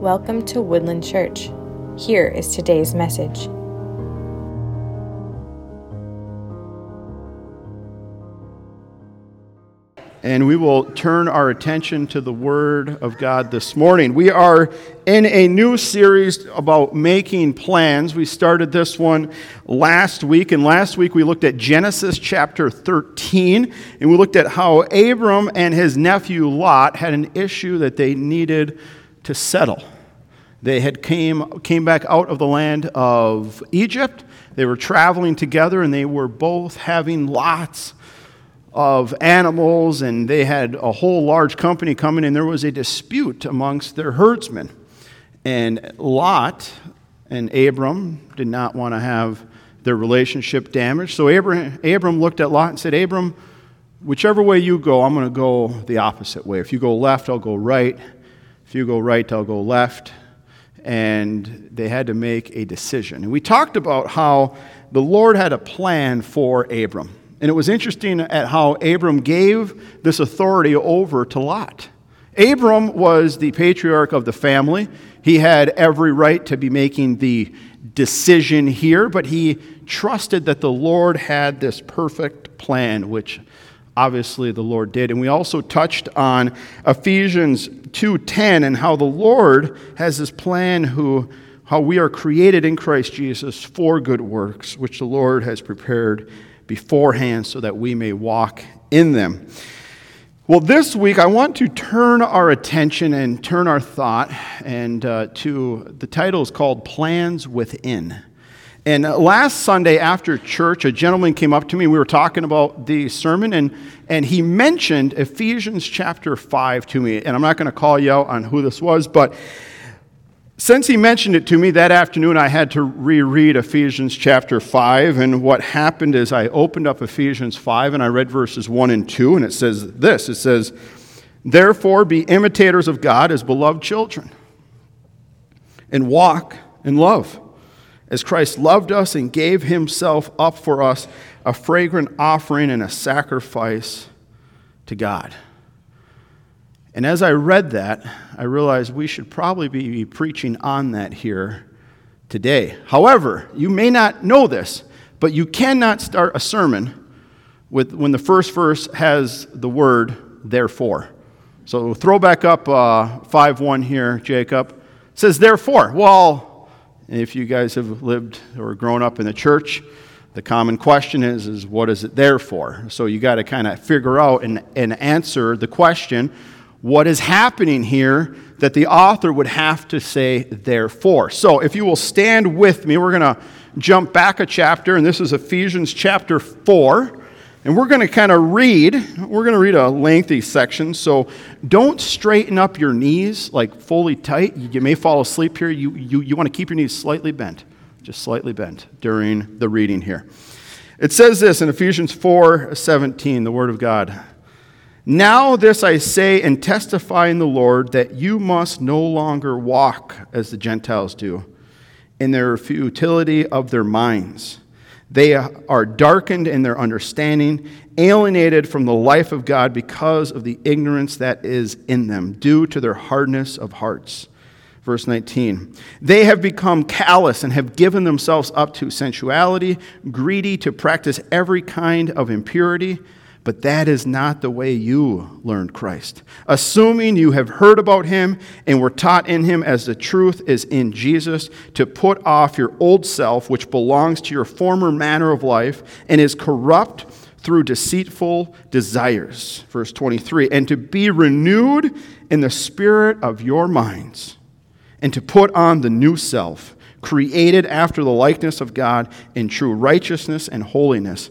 Welcome to Woodland Church. Here is today's message. And we will turn our attention to the Word of God this morning. We are in a new series about making plans. We started this one last week, and last week we looked at Genesis chapter 13, and we looked at how Abram and his nephew Lot had an issue that they needed to settle. They had came, came back out of the land of Egypt. They were traveling together and they were both having lots of animals and they had a whole large company coming and there was a dispute amongst their herdsmen. And Lot and Abram did not want to have their relationship damaged. So Abram, Abram looked at Lot and said, Abram, whichever way you go, I'm going to go the opposite way. If you go left, I'll go right. If you go right, I'll go left. And they had to make a decision. And we talked about how the Lord had a plan for Abram. And it was interesting at how Abram gave this authority over to Lot. Abram was the patriarch of the family. He had every right to be making the decision here, but he trusted that the Lord had this perfect plan, which obviously the Lord did. And we also touched on Ephesians 2:10 and how the Lord has this plan who how we are created in Christ Jesus for good works, which the Lord has prepared beforehand so that we may walk in them. Well, this week I want to turn our attention and turn our thought and uh, to the title is called Plans Within. And uh, last Sunday after church, a gentleman came up to me. We were talking about the sermon, and, and he mentioned Ephesians chapter 5 to me. And I'm not going to call you out on who this was, but since he mentioned it to me that afternoon, I had to reread Ephesians chapter 5. And what happened is I opened up Ephesians 5 and I read verses 1 and 2, and it says this It says, Therefore, be imitators of God as beloved children, and walk in love as Christ loved us and gave himself up for us, a fragrant offering and a sacrifice to God. And as I read that, I realized we should probably be preaching on that here today. However, you may not know this, but you cannot start a sermon with when the first verse has the word therefore. So throw back up uh, 5 1 here, Jacob. It says therefore. Well, if you guys have lived or grown up in the church, the common question is, is what is it there for? So you got to kind of figure out and, and answer the question, what is happening here that the author would have to say therefore? So if you will stand with me, we're going to jump back a chapter, and this is Ephesians chapter 4. And we're going to kind of read, we're going to read a lengthy section, so don't straighten up your knees like fully tight. You may fall asleep here. You, you, you want to keep your knees slightly bent, just slightly bent during the reading here. It says this in Ephesians 4 17, the Word of God. Now, this I say and testify in the Lord that you must no longer walk as the Gentiles do, in their futility of their minds they are darkened in their understanding, alienated from the life of God because of the ignorance that is in them, due to their hardness of hearts. Verse 19. They have become callous and have given themselves up to sensuality, greedy to practice every kind of impurity. But that is not the way you learned Christ. Assuming you have heard about him and were taught in him as the truth is in Jesus, to put off your old self, which belongs to your former manner of life and is corrupt through deceitful desires. Verse 23 and to be renewed in the spirit of your minds, and to put on the new self, created after the likeness of God in true righteousness and holiness.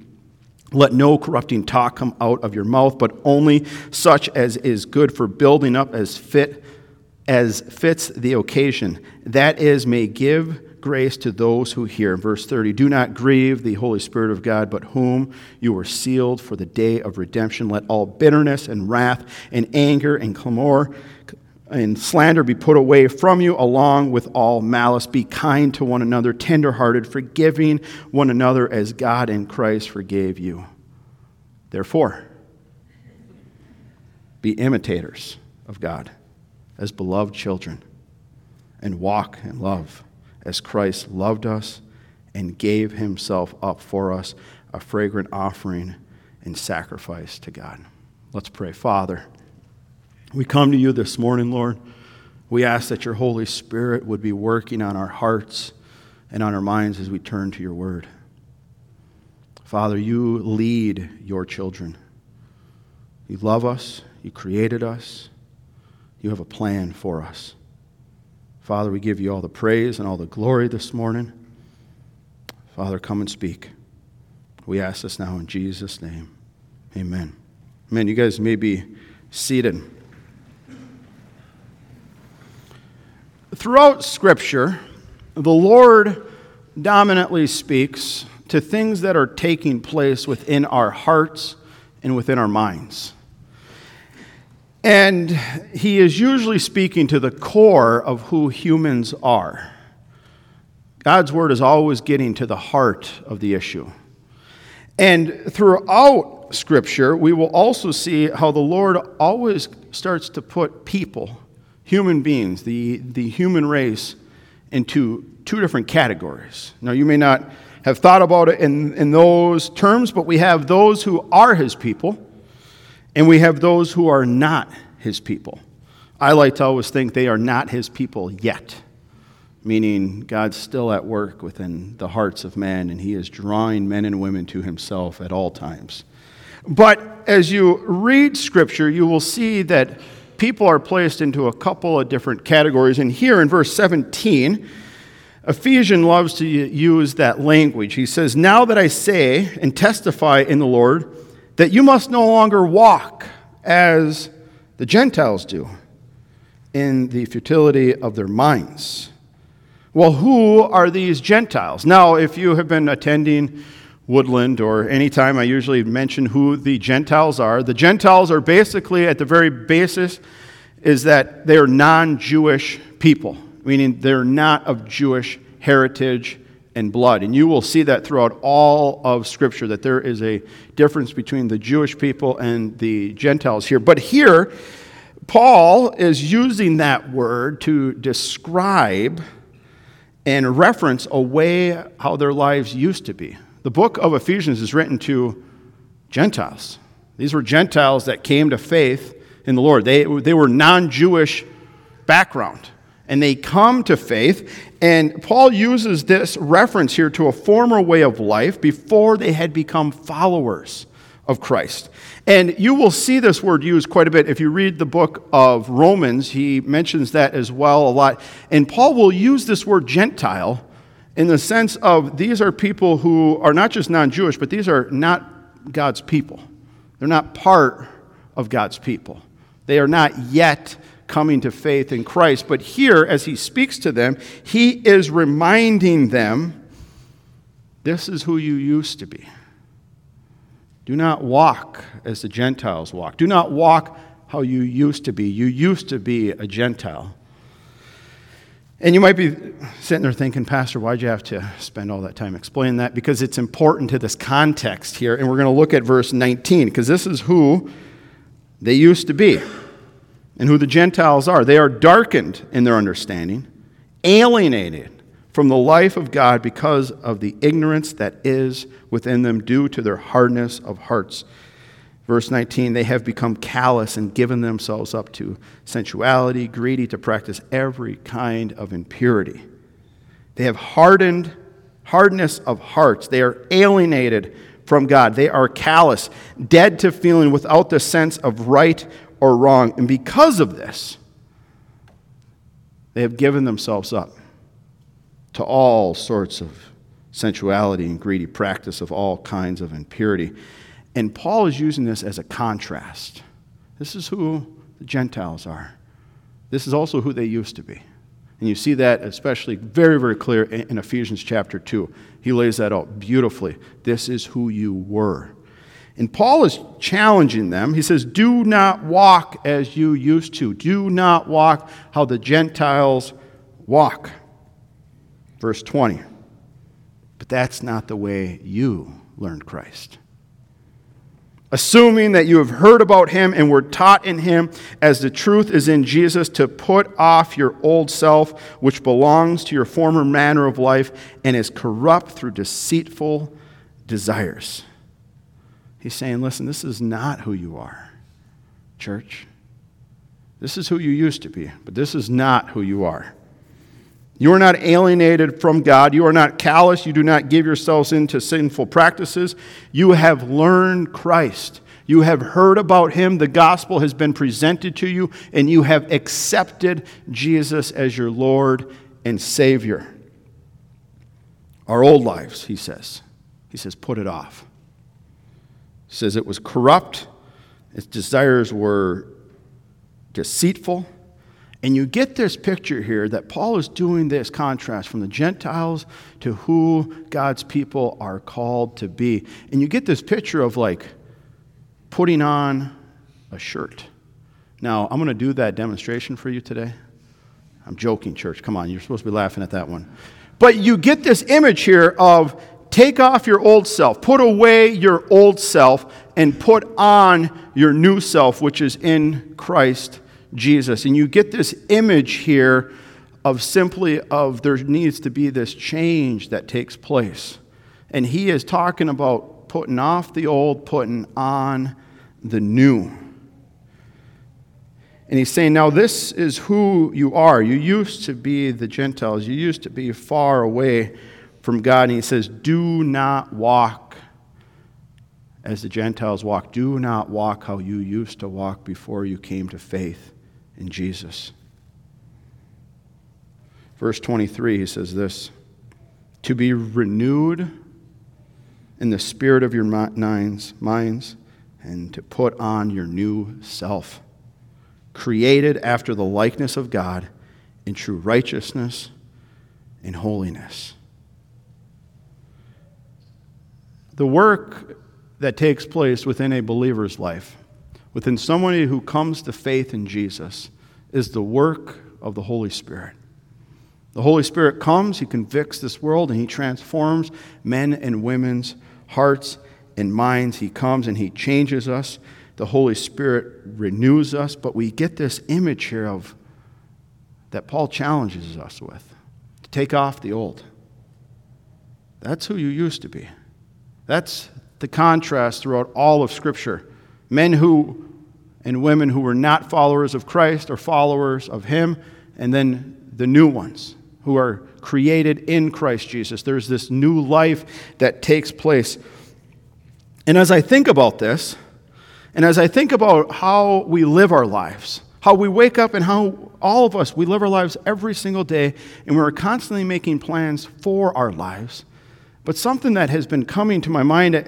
Let no corrupting talk come out of your mouth, but only such as is good for building up as fit as fits the occasion. That is, may give grace to those who hear. Verse 30 Do not grieve the Holy Spirit of God, but whom you were sealed for the day of redemption. Let all bitterness and wrath and anger and clamor and slander be put away from you, along with all malice. Be kind to one another, tenderhearted, forgiving one another as God in Christ forgave you. Therefore, be imitators of God as beloved children and walk in love as Christ loved us and gave himself up for us, a fragrant offering and sacrifice to God. Let's pray. Father, we come to you this morning, Lord. We ask that your Holy Spirit would be working on our hearts and on our minds as we turn to your word. Father, you lead your children. You love us, you created us, you have a plan for us. Father, we give you all the praise and all the glory this morning. Father, come and speak. We ask this now in Jesus' name. Amen. Amen. You guys may be seated. Throughout Scripture, the Lord dominantly speaks to things that are taking place within our hearts and within our minds. And he is usually speaking to the core of who humans are. God's word is always getting to the heart of the issue. And throughout Scripture, we will also see how the Lord always starts to put people, human beings, the, the human race, into two different categories. Now, you may not have thought about it in, in those terms, but we have those who are his people and we have those who are not his people. I like to always think they are not his people yet, meaning God's still at work within the hearts of men, and he is drawing men and women to himself at all times. But as you read Scripture, you will see that people are placed into a couple of different categories. And here in verse 17, Ephesians loves to use that language. He says, Now that I say and testify in the Lord, that you must no longer walk as the Gentiles do in the futility of their minds. Well, who are these Gentiles? Now, if you have been attending Woodland or any time I usually mention who the Gentiles are, the Gentiles are basically, at the very basis, is that they are non Jewish people, meaning they're not of Jewish heritage and blood. And you will see that throughout all of Scripture, that there is a difference between the Jewish people and the Gentiles here. But here, Paul is using that word to describe and reference a way how their lives used to be. The book of Ephesians is written to Gentiles. These were Gentiles that came to faith in the Lord. They, they were non Jewish background and they come to faith. And Paul uses this reference here to a former way of life before they had become followers of Christ. And you will see this word used quite a bit. If you read the book of Romans, he mentions that as well a lot. And Paul will use this word Gentile in the sense of these are people who are not just non Jewish, but these are not God's people. They're not part of God's people. They are not yet coming to faith in Christ. But here, as he speaks to them, he is reminding them this is who you used to be. Do not walk as the Gentiles walk. Do not walk how you used to be. You used to be a Gentile. And you might be sitting there thinking, Pastor, why'd you have to spend all that time explaining that? Because it's important to this context here. And we're going to look at verse 19, because this is who they used to be and who the Gentiles are. They are darkened in their understanding, alienated from the life of God because of the ignorance that is within them due to their hardness of hearts. Verse 19, they have become callous and given themselves up to sensuality, greedy to practice every kind of impurity. They have hardened, hardness of hearts. They are alienated from God. They are callous, dead to feeling without the sense of right or wrong. And because of this, they have given themselves up to all sorts of sensuality and greedy practice of all kinds of impurity. And Paul is using this as a contrast. This is who the Gentiles are. this is also who they used to be. And you see that especially very, very clear in Ephesians chapter 2. He lays that out beautifully. This is who you were. And Paul is challenging them. He says, Do not walk as you used to. Do not walk how the Gentiles walk. Verse 20. But that's not the way you learned Christ assuming that you have heard about him and were taught in him as the truth is in Jesus, to put off your old self, which belongs to your former manner of life and is corrupt through deceitful desires. He's saying, listen, this is not who you are, church. This is who you used to be, but this is not who you are. You are not alienated from God. You are not callous. You do not give yourselves into sinful practices. You have learned Christ. You have heard about him. The gospel has been presented to you, and you have accepted Jesus as your Lord and Savior. Our old lives, he says. He says, put it off. He says it was corrupt, its desires were deceitful and you get this picture here that Paul is doing this contrast from the Gentiles to who God's people are called to be. And you get this picture of like putting on a shirt. Now, I'm going to do that demonstration for you today. I'm joking, church. Come on, you're supposed to be laughing at that one. But you get this image here of take off your old self, put away your old self, and put on your new self, which is in Christ Jesus. And you get this image here of simply of there needs to be this change that takes place. And he is talking about putting off the old, putting on the new. And he's saying, Now, this is who you are. You used to be the Gentiles, you used to be far away from God. And he says, Do not walk as the Gentiles walk. Do not walk how you used to walk before you came to faith in Jesus. Verse 23, he says this To be renewed in the spirit of your minds, minds and to put on your new self, created after the likeness of God in true righteousness and holiness. The work that takes place within a believer's life within somebody who comes to faith in Jesus is the work of the Holy Spirit. The Holy Spirit comes, He convicts this world, and He transforms men and women's hearts and minds. He comes and He changes us. The Holy Spirit renews us, but we get this image here of that Paul challenges us with to take off the old. That's who you used to be. That's the contrast throughout all of Scripture men who and women who were not followers of Christ or followers of Him, and then the new ones who are created in Christ Jesus. There's this new life that takes place. And as I think about this, and as I think about how we live our lives, how we wake up and how all of us, we live our lives every single day, and we're constantly making plans for our lives. But something that has been coming to my mind uh,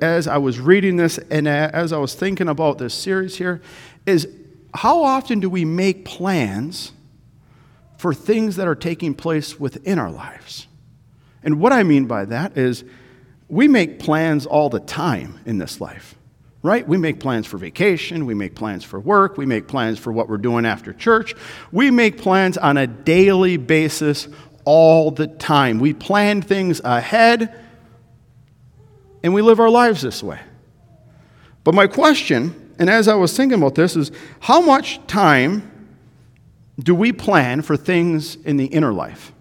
as I was reading this and uh, as I was thinking about this series here is how often do we make plans for things that are taking place within our lives? And what I mean by that is we make plans all the time in this life, right? We make plans for vacation, we make plans for work, we make plans for what we're doing after church. We make plans on a daily basis all the time. We plan things ahead and we live our lives this way. But my question, and as I was thinking about this, is how much time do we plan for things in the inner life?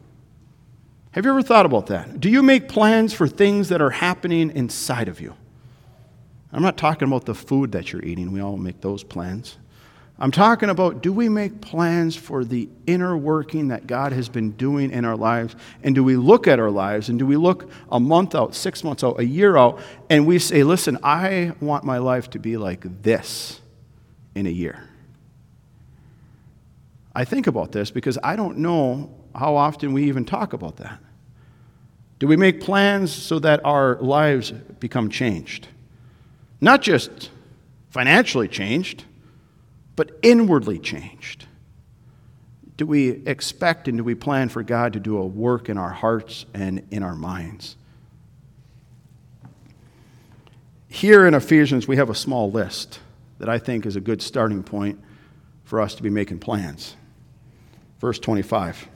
Have you ever thought about that? Do you make plans for things that are happening inside of you? I'm not talking about the food that you're eating. We all make those plans. I'm talking about do we make plans for the inner working that God has been doing in our lives? And do we look at our lives and do we look a month out, six months out, a year out, and we say, listen, I want my life to be like this in a year? I think about this because I don't know how often we even talk about that. Do we make plans so that our lives become changed? Not just financially changed but inwardly changed. do we expect and do we plan for God to do a work in our hearts and in our minds? Here in Ephesians, we have a small list that I think is a good starting point for us to be making plans. Verse 25.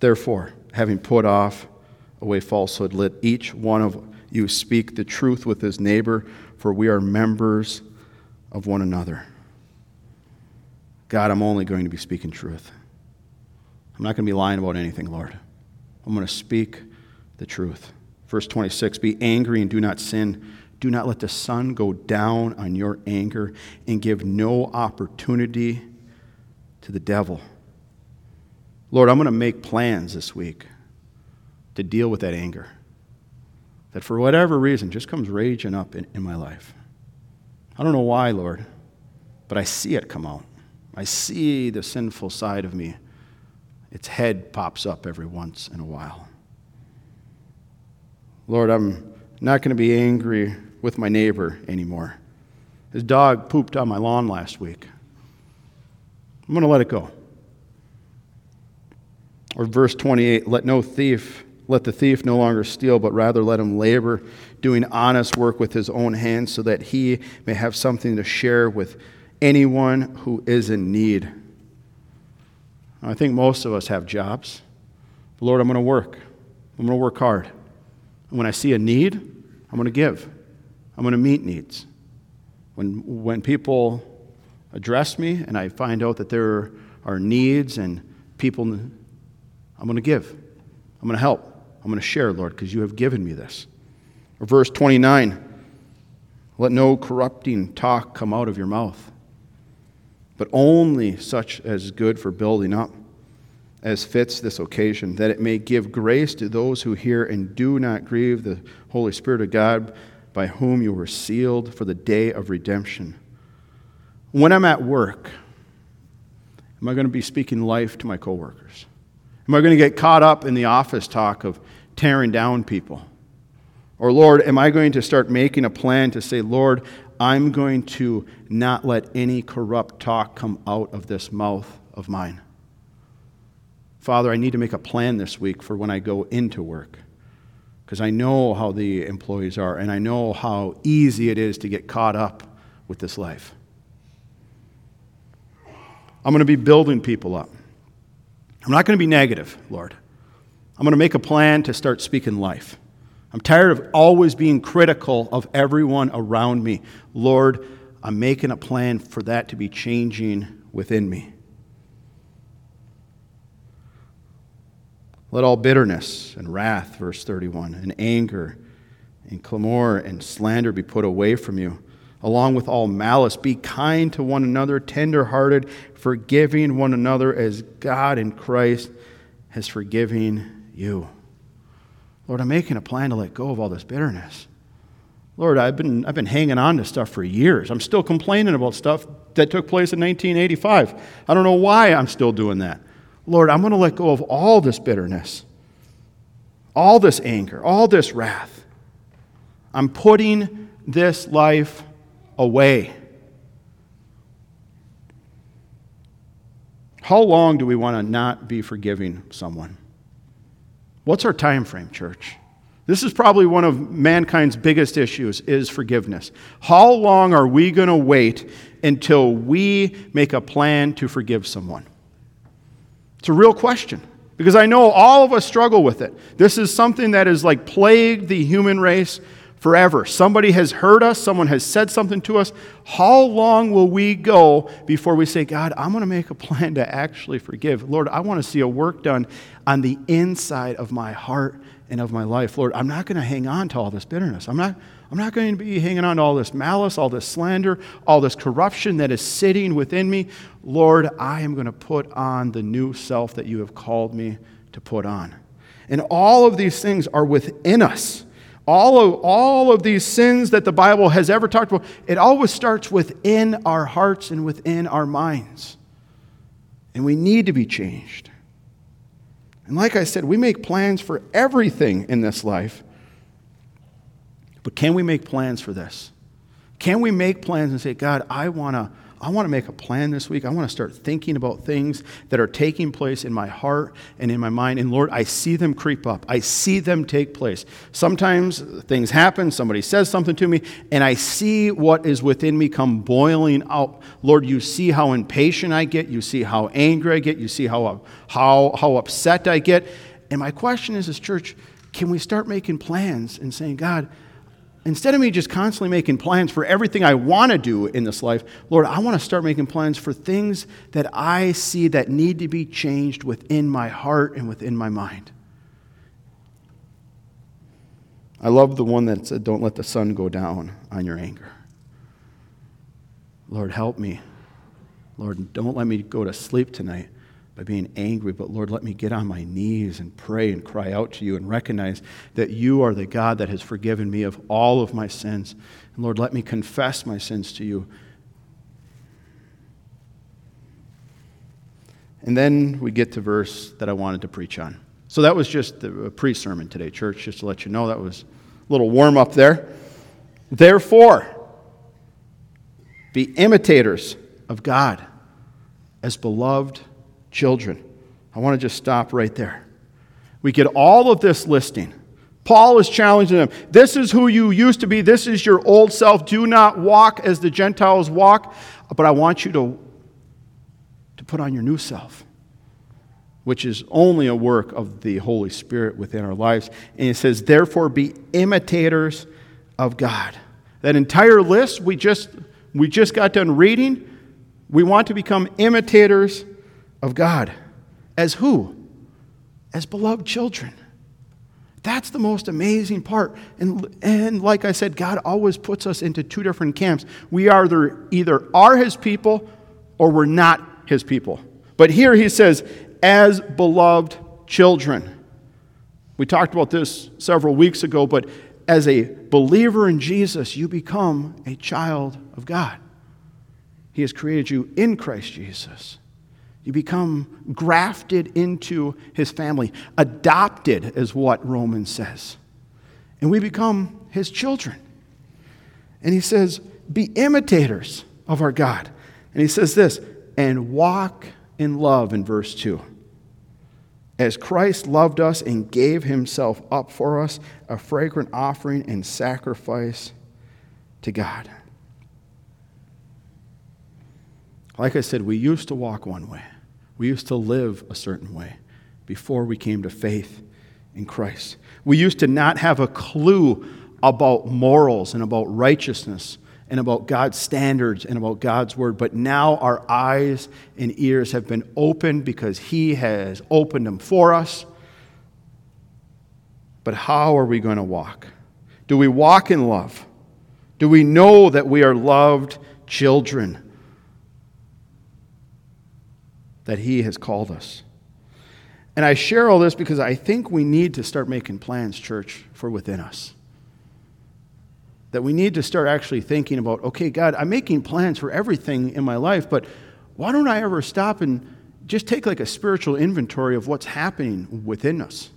Therefore, having put off away falsehood, let each one of you speak the truth with his neighbor, for we are members of one another. God, I'm only going to be speaking truth. I'm not going to be lying about anything, Lord. I'm going to speak the truth. Verse 26 Be angry and do not sin. Do not let the sun go down on your anger and give no opportunity to the devil. Lord, I'm going to make plans this week to deal with that anger that for whatever reason just comes raging up in, in my life. I don't know why, Lord, but I see it come out. I see the sinful side of me. Its head pops up every once in a while. Lord, I'm not going to be angry with my neighbor anymore. His dog pooped on my lawn last week. I'm going to let it go. Or verse 28 let no thief, let the thief no longer steal, but rather let him labor, doing honest work with his own hands, so that he may have something to share with anyone who is in need. I think most of us have jobs. Lord, I'm going to work. I'm going to work hard. And when I see a need, I'm going to give. I'm going to meet needs. When, when people address me and I find out that there are needs and people, I'm going to give. I'm going to help. I'm going to share, Lord, because you have given me this. Or verse 29 Let no corrupting talk come out of your mouth, but only such as is good for building up as fits this occasion, that it may give grace to those who hear and do not grieve the Holy Spirit of God, by whom you were sealed for the day of redemption. When I'm at work, am I going to be speaking life to my coworkers? Am I going to get caught up in the office talk of tearing down people? Or, Lord, am I going to start making a plan to say, Lord, I'm going to not let any corrupt talk come out of this mouth of mine? Father, I need to make a plan this week for when I go into work because I know how the employees are and I know how easy it is to get caught up with this life. I'm going to be building people up. I'm not going to be negative, Lord. I'm going to make a plan to start speaking life. I'm tired of always being critical of everyone around me. Lord, I'm making a plan for that to be changing within me. Let all bitterness and wrath, verse 31, and anger and clamor and slander be put away from you, along with all malice. Be kind to one another, tenderhearted, forgiving one another as God in Christ has forgiven you. Lord, I'm making a plan to let go of all this bitterness. Lord, I've been, I've been hanging on to stuff for years. I'm still complaining about stuff that took place in 1985. I don't know why I'm still doing that. Lord, I'm going to let go of all this bitterness, all this anger, all this wrath. I'm putting this life away. How long do we want to not be forgiving someone? What's our time frame, church? This is probably one of mankind's biggest issues is forgiveness. How long are we going to wait until we make a plan to forgive someone? It's a real question because I know all of us struggle with it. This is something that has like plagued the human race forever. Somebody has hurt us, someone has said something to us. How long will we go before we say, God, I'm going to make a plan to actually forgive? Lord, I want to see a work done on the inside of my heart and of my life. Lord, I'm not going to hang on to all this bitterness. I'm not, I'm not going to be hanging on to all this malice, all this slander, all this corruption that is sitting within me. Lord, I am going to put on the new self that you have called me to put on. And all of these things are within us. All of, all of these sins that the Bible has ever talked about, it always starts within our hearts and within our minds. And we need to be changed. And like I said, we make plans for everything in this life. But can we make plans for this? Can we make plans and say, God, I want to I want to make a plan this week. I want to start thinking about things that are taking place in my heart and in my mind. And Lord, I see them creep up, I see them take place. Sometimes things happen, somebody says something to me, and I see what is within me come boiling out. Lord, you see how impatient I get, you see how angry I get, you see how, uh, how, how upset I get. And my question is, this church, can we start making plans and saying, God, instead of me just constantly making plans for everything I want to do in this life, Lord, I want to start making plans for things that I see that need to be changed within my heart and within my mind. I love the one that said, Don't let the sun go down on your anger. Lord, help me. Lord, don't let me go to sleep tonight by being angry, but Lord, let me get on my knees and pray and cry out to you and recognize that you are the God that has forgiven me of all of my sins. And Lord, let me confess my sins to you. And then we get to verse that I wanted to preach on. So that was just a pre sermon today, church, just to let you know that was a little warm up there. Therefore, be imitators of God as beloved children. I want to just stop right there. We get all of this listing. Paul is challenging them. This is who you used to be. This is your old self. Do not walk as the Gentiles walk, but I want you to, to put on your new self, which is only a work of the Holy Spirit within our lives. And it says, therefore, be imitators of God. That entire list we just, we just got done reading, we want to become imitators of God. As who? As beloved children. That's the most amazing part. And, and like I said, God always puts us into two different camps. We either, either are his people or we're not his people. But here he says, as beloved children. We talked about this several weeks ago, but as a believer in Jesus, you become a child of God. He has created you in Christ Jesus. You become grafted into his family. Adopted is what Romans says. And we become his children. And he says, Be imitators of our God. And he says this, and walk in love in verse 2. As Christ loved us and gave himself up for us, a fragrant offering and sacrifice to God. Like I said, we used to walk one way. We used to live a certain way before we came to faith in Christ. We used to not have a clue about morals and about righteousness and about God's standards and about God's word, but now our eyes and ears have been opened because He has opened them for us. But how are we going to walk? Do we walk in love? Do we know that we are loved children? That He has called us. And I share all this because I think we need to start making plans, church, for within us. That we need to start actually thinking about, okay, God, I'm making plans for everything in my life, but why don't I ever stop and just take like a spiritual inventory of what's happening within us?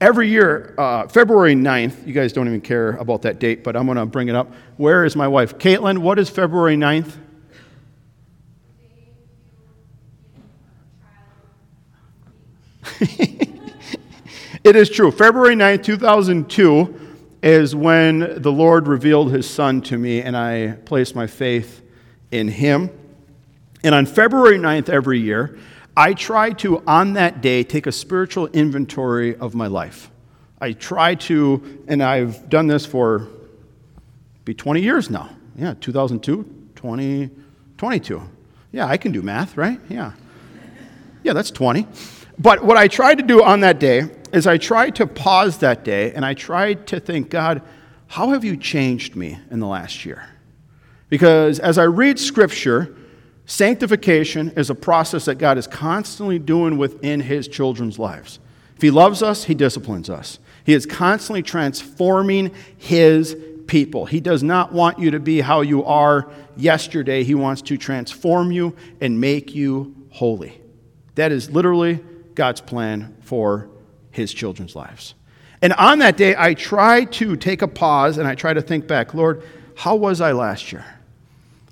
Every year, uh, February 9th, you guys don't even care about that date, but I'm going to bring it up. Where is my wife? Caitlin, what is February 9th? it is true. February 9th, 2002 is when the Lord revealed his son to me, and I placed my faith in him. And on February 9th every year, I try to, on that day, take a spiritual inventory of my life. I try to, and I've done this for be 20 years now. Yeah, 2002, 20, 22. Yeah, I can do math, right? Yeah. Yeah, that's 20. But what I tried to do on that day is I tried to pause that day and I tried to think, God, how have you changed me in the last year? Because as I read Scripture, sanctification is a process that God is constantly doing within His children's lives. If He loves us, He disciplines us. He is constantly transforming His people. He does not want you to be how you are yesterday. He wants to transform you and make you holy. That is literally God's plan for his children's lives. And on that day, I try to take a pause and I try to think back Lord, how was I last year?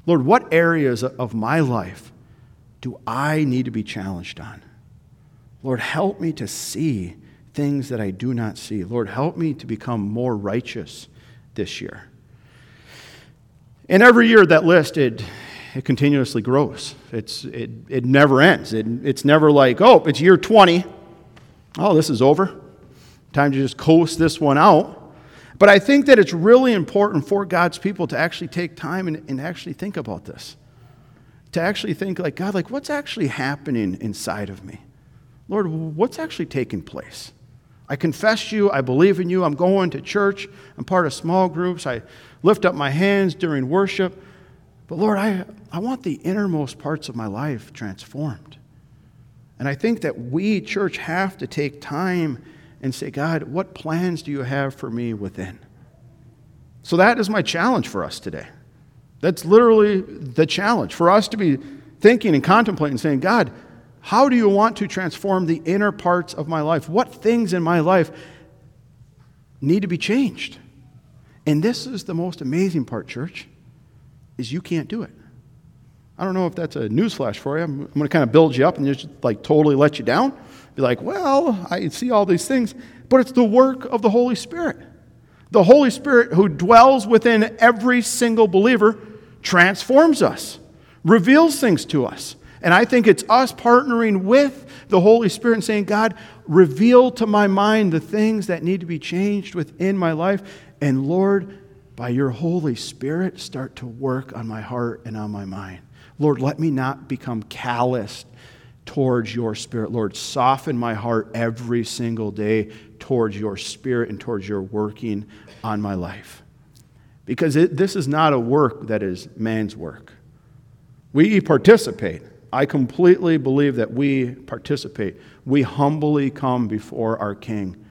Lord, what areas of my life do I need to be challenged on? Lord, help me to see things that I do not see. Lord, help me to become more righteous this year. And every year that list, it, it continuously grows. It's, it, it never ends. It, it's never like, oh, it's year 20. Oh, this is over. Time to just coast this one out. But I think that it's really important for God's people to actually take time and, and actually think about this. To actually think, like, God, like, what's actually happening inside of me? Lord, what's actually taking place? I confess you, I believe in you, I'm going to church, I'm part of small groups, I lift up my hands during worship. But Lord, I, I want the innermost parts of my life transformed. And I think that we, church, have to take time and say, God, what plans do you have for me within? So that is my challenge for us today. That's literally the challenge for us to be thinking and contemplating, saying, God, how do you want to transform the inner parts of my life? What things in my life need to be changed? And this is the most amazing part, church, is you can't do it. I don't know if that's a newsflash for you. I'm, I'm going to kind of build you up and just like totally let you down. Be like, well, I see all these things, but it's the work of the Holy Spirit. The Holy Spirit who dwells within every single believer transforms us, reveals things to us. And I think it's us partnering with the Holy Spirit and saying, God, reveal to my mind the things that need to be changed within my life. And Lord, by your Holy Spirit, start to work on my heart and on my mind. Lord, let me not become calloused towards your spirit. Lord, soften my heart every single day towards your spirit and towards your working on my life. Because it, this is not a work that is man's work. We participate. I completely believe that we participate. We humbly come before our King.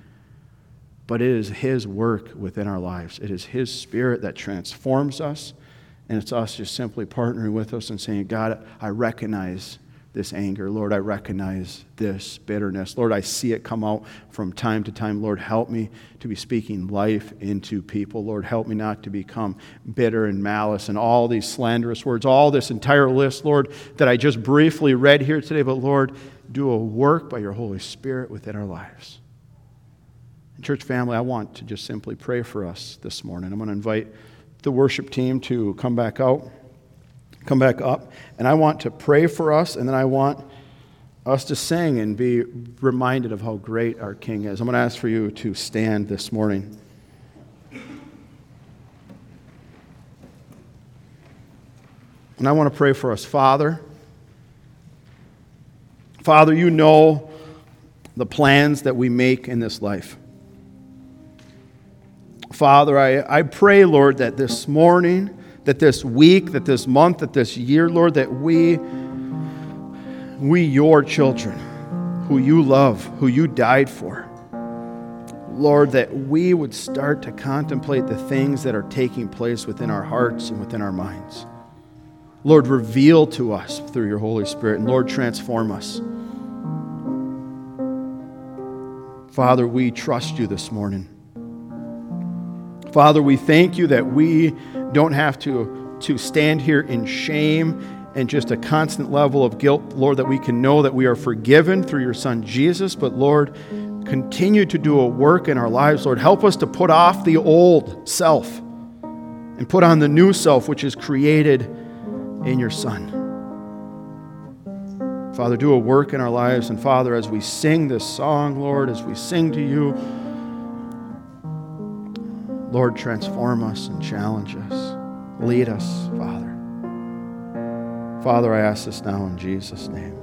But it is His work within our lives. It is His Spirit that transforms us. And it's us just simply partnering with us and saying, God, I recognize this anger. Lord, I recognize this bitterness. Lord, I see it come out from time to time. Lord, help me to be speaking life into people. Lord, help me not to become bitter and malice and all these slanderous words, all this entire list, Lord, that I just briefly read here today. But Lord, do a work by your Holy Spirit within our lives. And church family, I want to just simply pray for us this morning. I'm going to invite the worship team to come back out come back up. And I want to pray for us, and then I want us to sing and be reminded of how great our King is. I'm going to ask for you to stand this morning. And I want to pray for us. Father, Father, you know the plans that we make in this life. Father, I, I pray, Lord, that this morning, that this week, that this month, that this year, Lord, that we, we, your children, who you love, who you died for, Lord, that we would start to contemplate the things that are taking place within our hearts and within our minds. Lord, reveal to us through your Holy Spirit, and Lord, transform us. Father, we trust you this morning. Father, we thank you that we don't have to, to stand here in shame and just a constant level of guilt, Lord, that we can know that we are forgiven through your Son Jesus. But Lord, continue to do a work in our lives. Lord, help us to put off the old self and put on the new self, which is created in your Son. Father, do a work in our lives. And Father, as we sing this song, Lord, as we sing to you, Lord, transform us and challenge us. Lead us, Father. Father, I ask this now in Jesus' name.